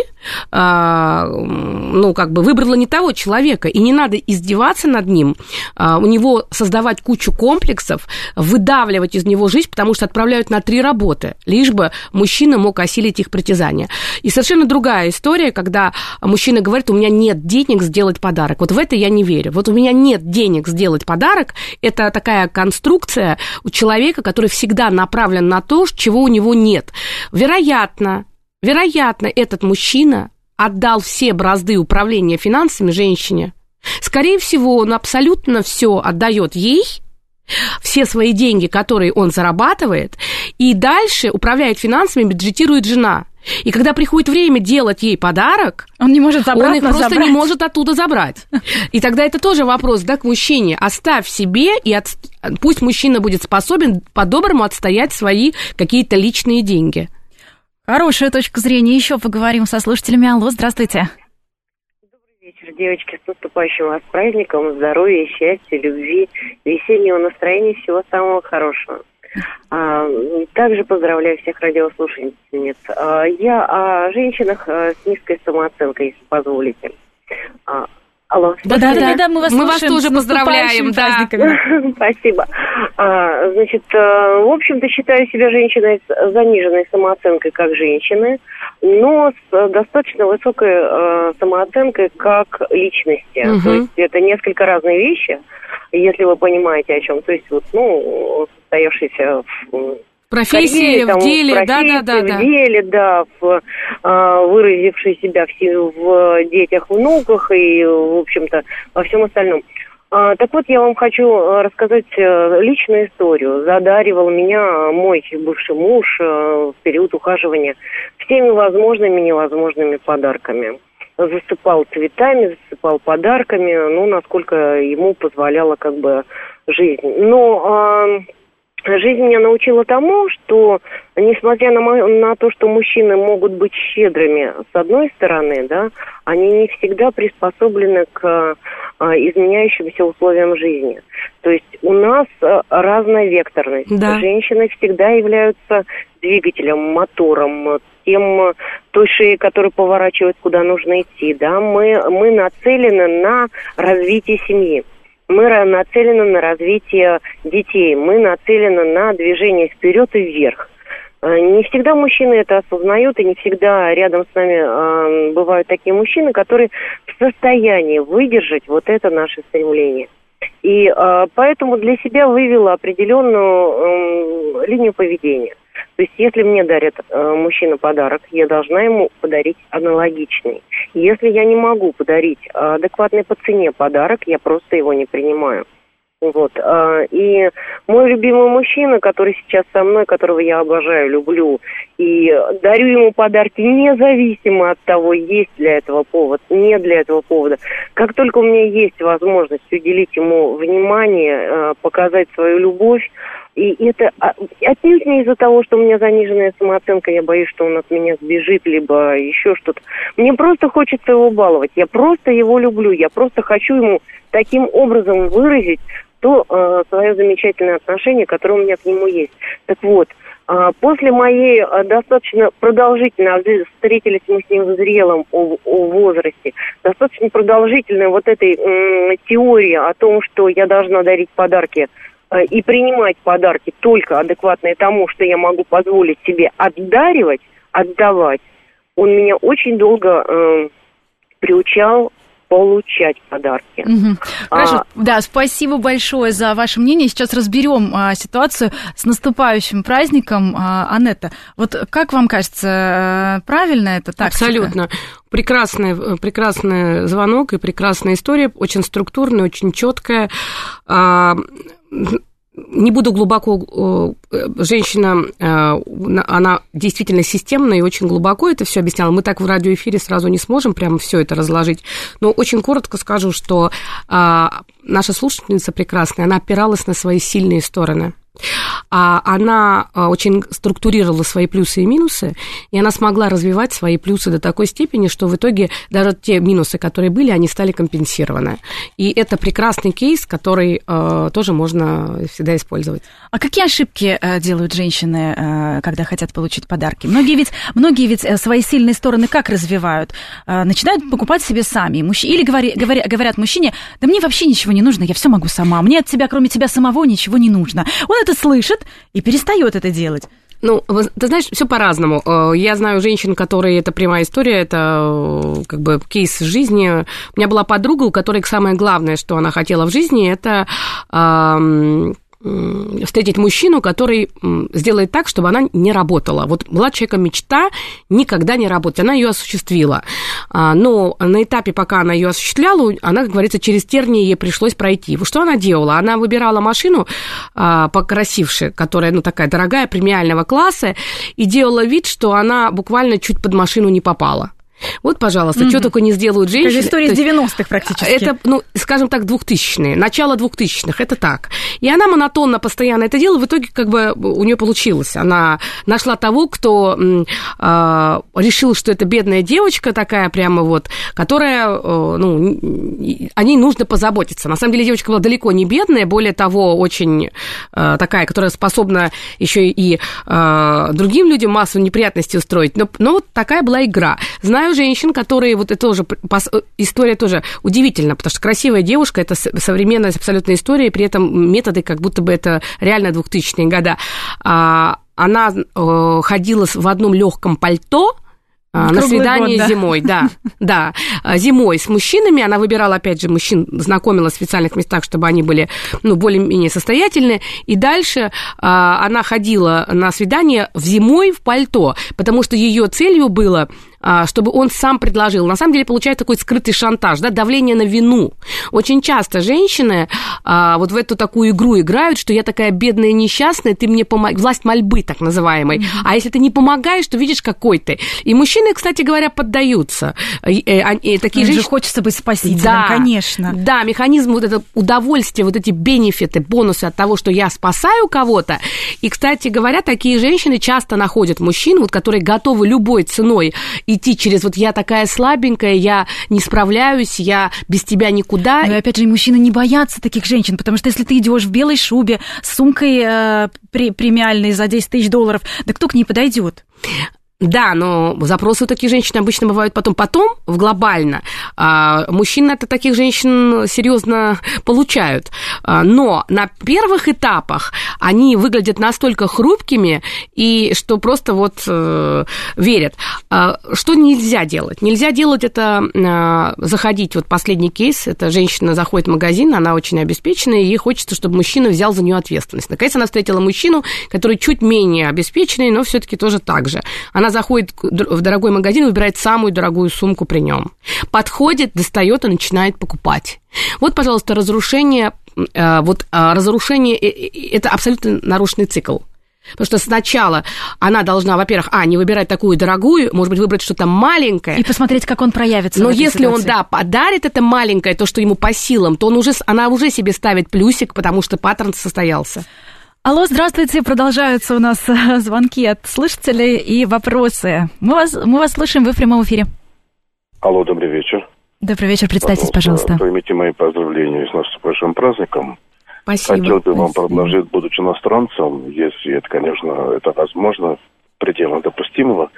B: ну, как бы выбрала не того человека, и не надо издеваться над ним, у него создавать кучу комплексов, выдавливать из него жизнь, потому что отправляют на три работы, лишь бы мужчина мог осилить их притязания. И совершенно другая история, когда мужчина говорит, у меня нет денег сделать подарок. Вот в это я не верю. Вот у меня нет денег сделать подарок, это такая конструкция у человека, который всегда направлен на то, чего у него нет. Вероятно, вероятно, этот мужчина отдал все бразды управления финансами женщине, Скорее всего, он абсолютно все отдает ей, все свои деньги, которые он зарабатывает, и дальше управляет финансами, бюджетирует жена. И когда приходит время делать ей подарок,
A: он не может
B: он их просто забрать. не может оттуда забрать. И тогда это тоже вопрос, да, к мужчине. Оставь себе, и от... пусть мужчина будет способен по-доброму отстоять свои какие-то личные деньги.
A: Хорошая точка зрения. Еще поговорим со слушателями. Алло, здравствуйте
E: вечер, девочки. С наступающим вас праздником. Здоровья, счастья, любви, весеннего настроения, всего самого хорошего. А, также поздравляю всех радиослушательниц. А, я о женщинах а, с низкой самооценкой, если позволите.
A: Алло. Да, да, да, да, мы вас,
B: мы вас тоже поздравляем, да.
E: Спасибо. А, значит, э, в общем-то, считаю себя женщиной с заниженной самооценкой как женщины, но с достаточно высокой э, самооценкой как личности. Угу. То есть это несколько разные вещи, если вы понимаете о чем. То есть вот, ну, состоявшийся в
B: профессии, в деле, профессии, да, да,
E: да, в деле, да, в, а, выразивший себя в, в детях, внуках и, в общем-то, во всем остальном. А, так вот, я вам хочу а, рассказать а, личную историю. Задаривал меня мой бывший муж а, в период ухаживания всеми возможными и невозможными подарками. Засыпал цветами, засыпал подарками, ну, насколько ему позволяла как бы жизнь. Но а, жизнь меня научила тому, что несмотря на, на то, что мужчины могут быть щедрыми, с одной стороны, да, они не всегда приспособлены к а, изменяющимся условиям жизни. То есть у нас а, разная векторность. Да. Женщины всегда являются двигателем, мотором, тем той шеи, которая поворачивает, куда нужно идти. Да? Мы, мы нацелены на развитие семьи мы нацелены на развитие детей, мы нацелены на движение вперед и вверх. Э, не всегда мужчины это осознают, и не всегда рядом с нами э, бывают такие мужчины, которые в состоянии выдержать вот это наше стремление. И э, поэтому для себя вывела определенную э, линию поведения. То есть, если мне дарят э, мужчина подарок, я должна ему подарить аналогичный. Если я не могу подарить адекватный по цене подарок, я просто его не принимаю. Вот. Э, и мой любимый мужчина, который сейчас со мной, которого я обожаю, люблю, и дарю ему подарки независимо от того, есть для этого повод, нет для этого повода. Как только у меня есть возможность уделить ему внимание, э, показать свою любовь, и это а, отнюдь не из-за того, что у меня заниженная самооценка, я боюсь, что он от меня сбежит, либо еще что-то. Мне просто хочется его баловать. Я просто его люблю. Я просто хочу ему таким образом выразить то э, свое замечательное отношение, которое у меня к нему есть. Так вот, э, после моей э, достаточно продолжительной, встретились мы с ним в зрелом о, о возрасте, достаточно продолжительной вот этой э, теории о том, что я должна дарить подарки Э, и принимать подарки только адекватные тому, что я могу позволить себе отдаривать, отдавать, он меня очень долго э, приучал получать подарки.
A: Угу. Хорошо, а, да, спасибо большое за ваше мнение. Сейчас разберем а, ситуацию с наступающим праздником. А, Анетта, вот как вам кажется, правильно это так?
B: Абсолютно. Прекрасный, прекрасный звонок и прекрасная история, очень структурная, очень четкая. А, не буду глубоко... Э, женщина, э, она действительно системная и очень глубоко это все объясняла. Мы так в радиоэфире сразу не сможем прямо все это разложить. Но очень коротко скажу, что а, наша слушательница прекрасная, она опиралась на свои сильные стороны она а, очень структурировала свои плюсы и минусы, и она смогла развивать свои плюсы до такой степени, что в итоге даже те минусы, которые были, они стали компенсированы. И это прекрасный кейс, который э, тоже можно всегда использовать.
A: А какие ошибки э, делают женщины, э, когда хотят получить подарки? Многие ведь, многие ведь свои сильные стороны как развивают? Начинают покупать себе сами. Или говорят мужчине, да мне вообще ничего не нужно, я все могу сама, мне от тебя, кроме тебя самого, ничего не нужно. Он это слышит и перестает это делать.
B: Ну, ты знаешь, все по-разному. Э, я знаю женщин, которые это прямая история, это э, как бы кейс жизни. У меня была подруга, у которой самое главное, что она хотела в жизни, это встретить мужчину, который сделает так, чтобы она не работала. Вот была человека мечта никогда не работать, она ее осуществила. А, но на этапе, пока она ее осуществляла, она, как говорится, через тернии ей пришлось пройти. Что она делала? Она выбирала машину а, покрасившую, которая, ну, такая дорогая, премиального класса, и делала вид, что она буквально чуть под машину не попала. Вот, пожалуйста, mm-hmm. что только не сделают женщины.
A: Это история из 90-х практически.
B: Это, ну, скажем так, 2000-е, начало 2000-х, это так. И она монотонно постоянно это делала, в итоге как бы у нее получилось. Она нашла того, кто э, решил, что это бедная девочка такая прямо вот, которая, э, ну, о ней нужно позаботиться. На самом деле девочка была далеко не бедная, более того, очень э, такая, которая способна еще и э, другим людям массу неприятностей устроить. Но, но вот такая была игра. Знаю знаю женщин, которые, вот это тоже, история тоже удивительна, потому что красивая девушка, это современная абсолютная история, и при этом методы, как будто бы это реально 2000-е годы. А, она э, ходила в одном легком пальто, а, на свидание год, да? зимой, да, да, а, зимой с мужчинами. Она выбирала, опять же, мужчин, знакомила в специальных местах, чтобы они были, ну, более-менее состоятельные. И дальше а, она ходила на свидание в зимой в пальто, потому что ее целью было чтобы он сам предложил. На самом деле получается такой скрытый шантаж, да, давление на вину. Очень часто женщины а, вот в эту такую игру играют, что я такая бедная несчастная, ты мне помогаешь, власть мольбы так называемой. Mm-hmm. А если ты не помогаешь, то видишь, какой ты. И мужчины, кстати говоря, поддаются. И, и, и,
A: такие женщины... же хочется быть спасителем, да, конечно.
B: Да, механизм вот это удовольствие, вот эти бенефиты, бонусы от того, что я спасаю кого-то. И, кстати говоря, такие женщины часто находят мужчин, вот, которые готовы любой ценой идти через вот я такая слабенькая, я не справляюсь, я без тебя никуда.
A: И опять же, мужчины не боятся таких женщин, потому что если ты идешь в белой шубе с сумкой э, премиальной за 10 тысяч долларов, да кто к ней подойдет?
B: Да, но запросы у таких женщин обычно бывают потом. Потом, в глобально, а, мужчины от таких женщин серьезно получают. А, но на первых этапах они выглядят настолько хрупкими, и что просто вот э, верят. А, что нельзя делать? Нельзя делать это заходить, вот последний кейс, это женщина заходит в магазин, она очень обеспеченная, и ей хочется, чтобы мужчина взял за нее ответственность. Наконец она встретила мужчину, который чуть менее обеспеченный, но все-таки тоже так же. Она заходит в дорогой магазин, выбирает самую дорогую сумку при нем. Подходит, достает и начинает покупать. Вот, пожалуйста, разрушение, э, вот э, разрушение, э, это абсолютно нарушенный цикл. Потому что сначала она должна, во-первых, а, не выбирать такую дорогую, может быть, выбрать что-то маленькое.
A: И посмотреть, как он проявится.
B: Но если ситуации. он, да, подарит это маленькое, то, что ему по силам, то он уже, она уже себе ставит плюсик, потому что паттерн состоялся.
A: Алло, здравствуйте. Продолжаются у нас э, звонки от слушателей и вопросы. Мы вас, мы вас слышим, вы в прямом эфире.
F: Алло, добрый вечер.
A: Добрый вечер, представьтесь, пожалуйста.
F: Примите мои поздравления с наступающим праздником.
B: Спасибо.
F: Хотел бы вам предложить, будучи иностранцем, если это, конечно, это возможно, пределно допустимого,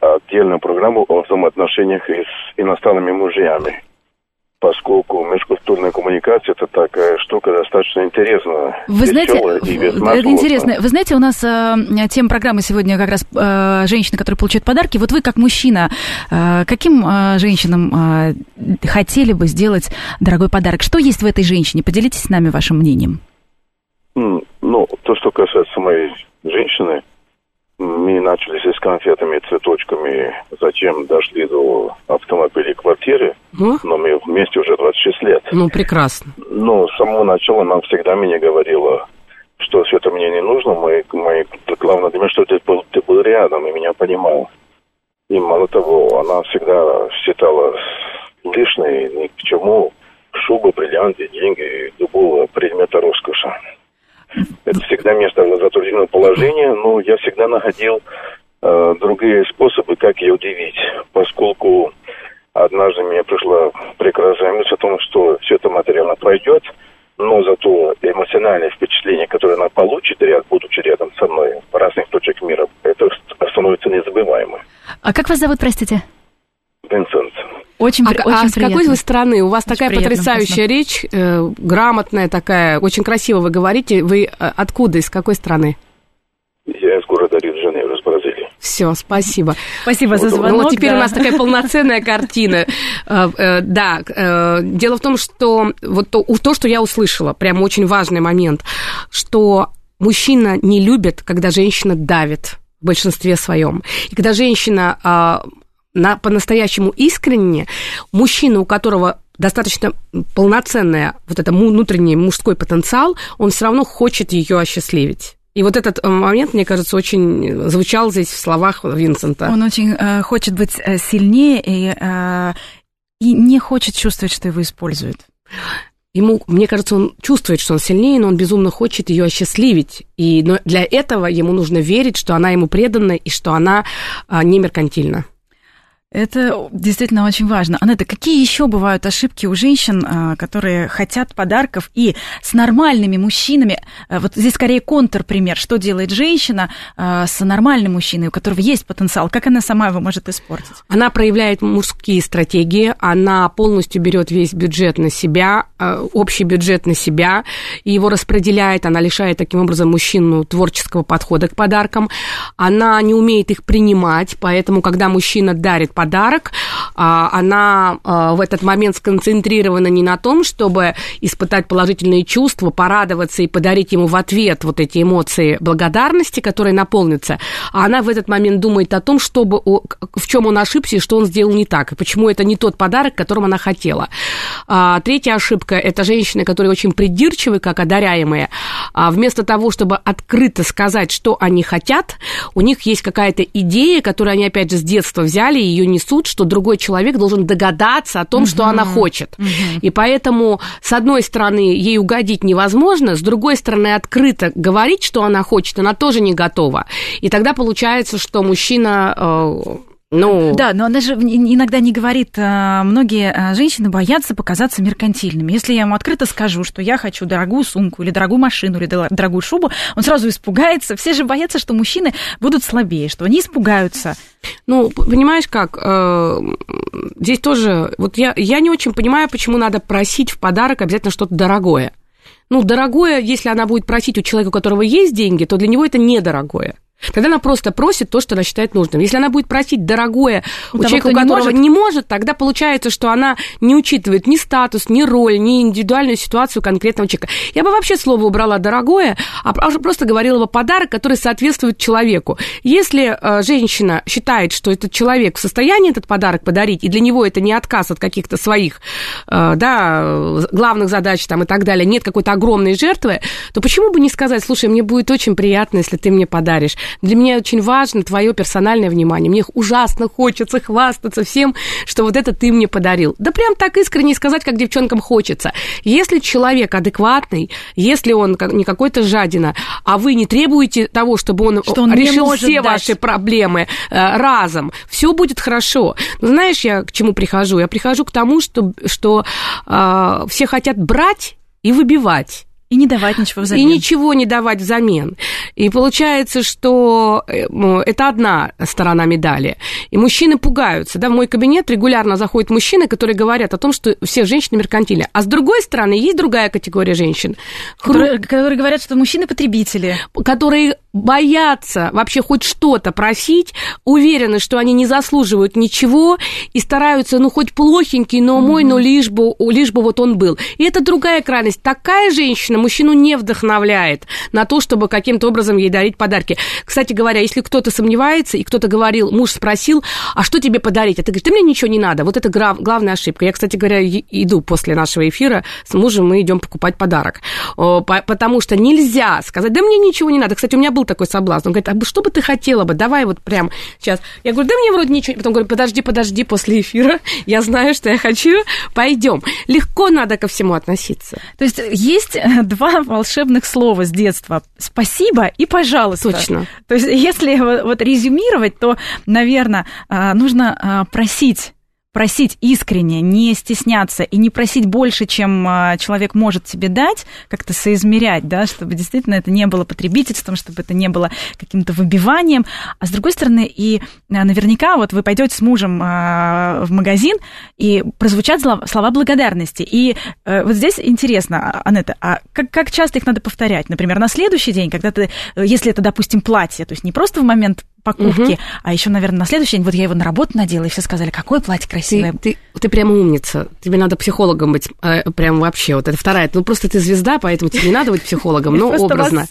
F: отдельную программу о взаимоотношениях с иностранными мужьями. Поскольку межкультурная коммуникация это такая штука достаточно интересная.
A: Вы знаете, это интересно. Вы знаете, у нас э, тема программы сегодня как раз э, женщины, которые получают подарки. Вот вы как мужчина, э, каким э, женщинам э, хотели бы сделать дорогой подарок? Что есть в этой женщине? Поделитесь с нами вашим мнением.
F: Ну, то, что касается моей женщины, мы начали с конфетами, цветочками, затем дошли до автомобиля и квартиры, ну? но мы вместе уже 26 лет.
B: Ну, прекрасно.
F: Ну, с самого начала она всегда мне говорила, что все это мне не нужно, мы, мы, главное для меня, что ты был, ты был рядом и меня понимал. И мало того, она всегда считала лишней ни к чему шубы, бриллианты, деньги, любого предмета роскоши. Это всегда ставило в затрудненное положение, но я всегда находил э, другие способы, как ее удивить, поскольку однажды мне пришла прекрасная мысль о том, что все это материально пройдет, но зато эмоциональное впечатление, которое она получит, ряд, будучи рядом со мной в разных точках мира, это становится незабываемым.
A: А как вас зовут, простите?
F: Винсент.
A: Очень,
B: а,
A: очень
B: а
A: приятно.
B: с какой вы страны? У вас
A: очень
B: такая
A: приятно,
B: потрясающая
A: вкусно.
B: речь, э, грамотная такая, очень красиво вы говорите. Вы э, откуда, из какой страны?
F: Я из города Рио-де-Жанейро, из Бразилии.
B: Все, спасибо.
A: Спасибо за
B: Ну,
A: звонок.
B: вот теперь
A: да.
B: у нас такая полноценная картина. Э, э, Да, дело в том, что вот то, то, что я услышала, прям очень важный момент, что мужчина не любит, когда женщина давит в большинстве своем. И когда женщина а, на, по-настоящему искренне, мужчина, у которого достаточно полноценный вот это внутренний мужской потенциал, он все равно хочет ее осчастливить. И вот этот э, момент, мне кажется, очень звучал здесь в словах Винсента.
A: Он очень э, хочет быть э, сильнее и, э, и не хочет чувствовать, что его используют.
B: Ему, мне кажется, он чувствует, что он сильнее, но он безумно хочет ее осчастливить. И но для этого ему нужно верить, что она ему предана и что она а, не меркантильна.
A: Это действительно очень важно. Анетта, какие еще бывают ошибки у женщин, а, которые хотят подарков и с нормальными мужчинами? а, Вот здесь скорее контрпример. Что делает женщина а, с нормальным мужчиной, у которого есть потенциал? Как она сама его может испортить?
B: Она проявляет мужские стратегии, она полностью берет весь бюджет на себя, общий бюджет на себя, и его распределяет, она лишает таким образом мужчину творческого подхода к подаркам, она не умеет их принимать, поэтому, когда мужчина дарит подарок, а, она а, в этот момент сконцентрирована не на том, чтобы испытать положительные чувства, порадоваться и подарить ему в ответ вот эти эмоции благодарности, которые наполнятся, а она в этот момент думает о том, чтобы, в чем он ошибся и что он сделал не так, и почему это не тот подарок, которым она хотела. А, Третья ошибка – это женщины, которые очень придирчивы, как одаряемые. Вместо того, чтобы открыто сказать, что они хотят, у них есть какая-то идея, которую они, опять же, с детства взяли, ее несут, что другой человек должен догадаться о том, что она хочет. И поэтому, с одной стороны, ей угодить невозможно, с другой стороны, открыто говорить, что она хочет, она тоже не готова. И тогда получается, что мужчина... э, ну,
A: Да, но она же ин- иногда не говорит, а, многие а, женщины боятся показаться меркантильными. Если я ему открыто скажу, что я хочу дорогую сумку или дорогую машину или дор- дорогую шубу, он сразу испугается. Все же боятся, что мужчины будут слабее, что они испугаются.
B: Ну, понимаешь как, э, здесь тоже, вот я, я не очень понимаю, почему надо просить в подарок обязательно что-то дорогое. Ну, дорогое, если она будет просить у человека, у которого есть деньги, то для него это недорогое. Тогда она просто просит то, что она считает нужным. Если она будет просить дорогое у,
A: У того,
B: человека, у
A: кто не
B: которого
A: может?
B: не может, тогда получается, что она не учитывает ни статус, ни роль, ни индивидуальную ситуацию конкретного человека. Я бы вообще слово убрала дорогое, а про- просто говорила бы подарок, который соответствует человеку. Если э, женщина считает, что этот человек в состоянии этот подарок подарить, и для него это не отказ от каких-то своих э, да, главных задач там, и так далее, нет какой-то огромной жертвы, то почему бы не сказать, слушай, мне будет очень приятно, если ты мне подаришь. Для меня очень важно твое персональное внимание. Мне ужасно хочется хвастаться всем, что вот это ты мне подарил. Да прям так искренне сказать, как девчонкам хочется. Если человек адекватный, если он не какой-то жадина, а вы не требуете того, чтобы он,
A: Что он
B: решил все
A: дать.
B: ваши проблемы э, разом, все будет хорошо. Но знаешь, я к чему прихожу? Я прихожу к тому, что, что э, все хотят брать и выбивать.
A: И не давать ничего взамен.
B: И ничего не давать взамен. И получается, что э, это одна сторона медали. И мужчины пугаются. Да, в мой кабинет регулярно заходят мужчины, которые говорят о том, что все женщины меркантильны. А с другой стороны, есть другая категория женщин.
A: Которые, которые говорят, что мужчины потребители.
B: Которые боятся вообще хоть что-то просить, уверены, что они не заслуживают ничего и стараются, ну, хоть плохенький, но мой, mm-hmm. но лишь бы, лишь бы вот он был. И это другая крайность. Такая женщина мужчину не вдохновляет на то, чтобы каким-то образом ей дарить подарки. Кстати говоря, если кто-то сомневается, и кто-то говорил, муж спросил, а что тебе подарить? А ты говоришь, ты мне ничего не надо. Вот это главная ошибка. Я, кстати говоря, иду после нашего эфира с мужем, мы идем покупать подарок. Потому что нельзя сказать, да мне ничего не надо. Кстати, у меня был такой соблазн. Он говорит, а что бы ты хотела бы? Давай вот прям сейчас. Я говорю, да мне вроде ничего. Потом говорю, подожди, подожди, после эфира. Я знаю, что я хочу. Пойдем. Легко надо ко всему относиться.
A: То есть есть э, два волшебных слова с детства. Спасибо и пожалуйста.
B: Точно.
A: То есть если вот резюмировать, то, наверное, э, нужно э, просить просить искренне, не стесняться и не просить больше, чем а, человек может тебе дать, как-то соизмерять, да, чтобы действительно это не было потребительством, чтобы это не было каким-то выбиванием. А с другой стороны, и а, наверняка вот вы пойдете с мужем а, в магазин, и прозвучат слова благодарности. И э, вот здесь интересно, Анетта, а как, как часто их надо повторять? Например, на следующий день, когда ты, если это, допустим, платье, то есть не просто в момент покупки. Угу. А еще, наверное, на следующий день, вот я его на работу надела, и все сказали, какое платье красивое.
B: Ты, ты, ты прямо умница. Тебе надо психологом быть. Э, прям вообще. Вот это вторая. Ну, просто ты звезда, поэтому тебе не надо быть психологом, но образно.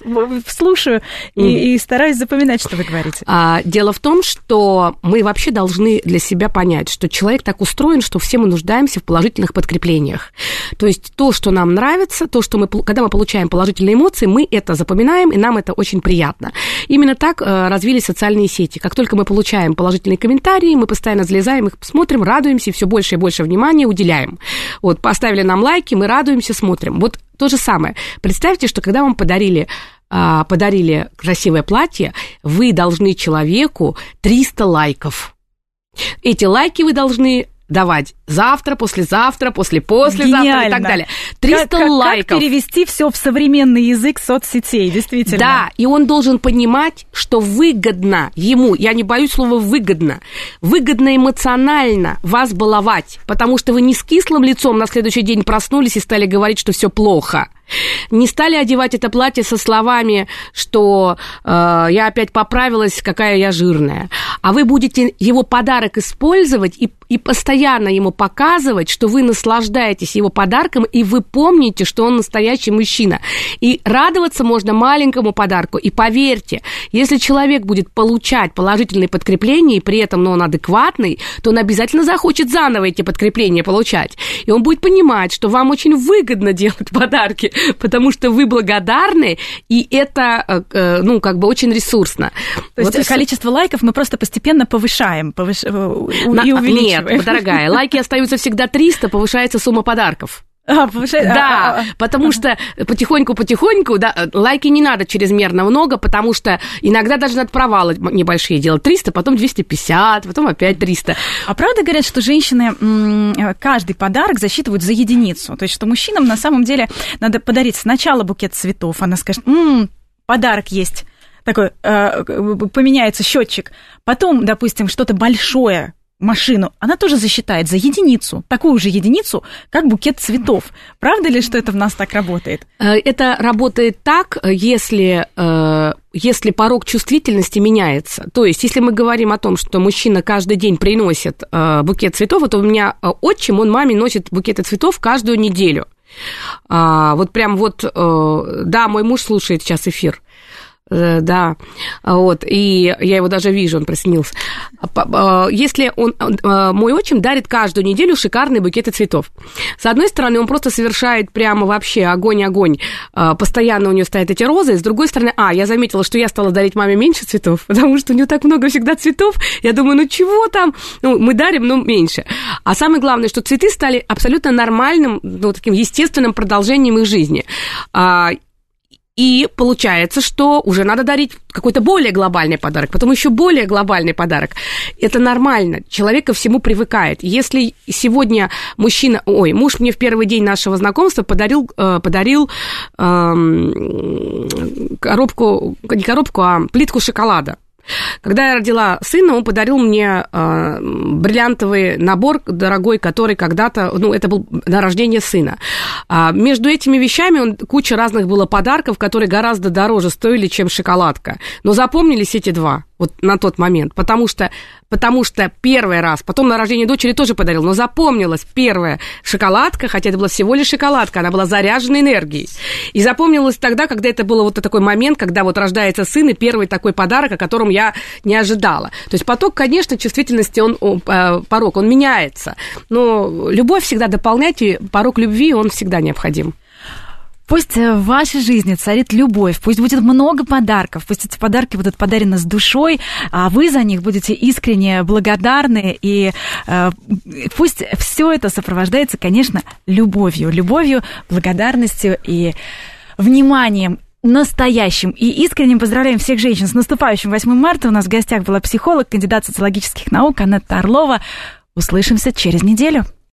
A: Слушаю и, и стараюсь запоминать, что вы говорите.
B: А, дело в том, что мы вообще должны для себя понять, что человек так устроен, что все мы нуждаемся в положительных подкреплениях. То есть то, что нам нравится, то, что мы, когда мы получаем положительные эмоции, мы это запоминаем, и нам это очень приятно. Именно так э, развились социальные сети. Как только мы получаем положительные комментарии, мы постоянно залезаем, их смотрим, радуемся, и все больше и больше внимания уделяем. Вот, поставили нам лайки, мы радуемся, смотрим. Вот то же самое. Представьте, что когда вам подарили а, подарили красивое платье, вы должны человеку 300 лайков. Эти лайки вы должны давать завтра, послезавтра, после-послезавтра и так далее. 300
A: как, как,
B: лайков.
A: Как перевести все в современный язык соцсетей, действительно.
B: Да, и он должен понимать, что выгодно ему, я не боюсь слова выгодно, выгодно эмоционально вас баловать, потому что вы не с кислым лицом на следующий день проснулись и стали говорить, что все плохо. Не стали одевать это платье со словами, что э, я опять поправилась, какая я жирная. А вы будете его подарок использовать и, и постоянно ему показывать, что вы наслаждаетесь его подарком, и вы помните, что он настоящий мужчина. И радоваться можно маленькому подарку. И поверьте, если человек будет получать положительные подкрепления, и при этом но он адекватный, то он обязательно захочет заново эти подкрепления получать. И он будет понимать, что вам очень выгодно делать подарки, потому что вы благодарны, и это, э, э, ну, как бы очень ресурсно.
A: То вот есть количество лайков мы просто постепенно повышаем, повыш... Э, На... и увеличиваем.
B: Нет, дорогая, лайки остаются всегда 300, повышается сумма подарков. А, повышает? Да, а, а, потому что потихоньку-потихоньку, да, лайки не надо чрезмерно много, потому что иногда даже надо провалы небольшие делать. 300, потом 250, потом опять 300.
A: А правда говорят, что женщины каждый подарок засчитывают за единицу? То есть, что мужчинам на самом деле надо подарить сначала букет цветов, она скажет, м-м, подарок есть такой, э, поменяется счетчик. Потом, допустим, что-то большое, машину, она тоже засчитает за единицу, такую же единицу, как букет цветов. Правда ли, что это в нас так работает?
B: Э, это работает так, если, э, если порог чувствительности меняется. То есть, если мы говорим о том, что мужчина каждый день приносит э, букет цветов, то у меня отчим, он маме носит букеты цветов каждую неделю. А, вот прям вот, да, мой муж слушает сейчас эфир. Э, да, вот, и я его даже вижу, он приснился. А, если он, э, мой отчим дарит каждую неделю шикарные букеты цветов. С одной стороны, он просто совершает прямо вообще огонь-огонь, э, постоянно у него стоят эти розы, с другой стороны, а, я заметила, что я стала дарить маме меньше цветов, потому что у нее так много всегда цветов, я думаю, ну чего там, ну, мы дарим, но меньше. А самое главное, что цветы стали абсолютно нормальным, ну, таким естественным продолжением их жизни. И получается, что уже надо дарить какой-то более глобальный подарок, потом еще более глобальный подарок. Это нормально. Человек ко всему привыкает. Если сегодня мужчина, ой, муж мне в первый день нашего знакомства подарил, э, подарил э, коробку, не коробку, а плитку шоколада. Когда я родила сына, он подарил мне э, бриллиантовый набор дорогой, который когда-то, ну, это был на рождение сына. А между этими вещами он, куча разных было подарков, которые гораздо дороже стоили, чем шоколадка. Но запомнились эти два вот на тот момент, потому что, потому что первый раз, потом на рождение дочери тоже подарил, но запомнилась первая шоколадка, хотя это была всего лишь шоколадка, она была заряжена энергией. И запомнилась тогда, когда это был вот такой момент, когда вот рождается сын, и первый такой подарок, о котором я не ожидала. То есть поток, конечно, чувствительности, он, э, порог, он меняется, но любовь всегда дополняйте, порог любви, он всегда необходим.
A: Пусть э, в вашей жизни царит любовь, пусть будет много подарков, пусть эти подарки будут подарены с душой, а вы за них будете искренне благодарны, и э, пусть все это сопровождается, конечно, любовью, любовью, благодарностью и вниманием настоящим и искренним поздравляем всех женщин с наступающим 8 марта. У нас в гостях была психолог, кандидат социологических наук Анетта Орлова. Услышимся через неделю.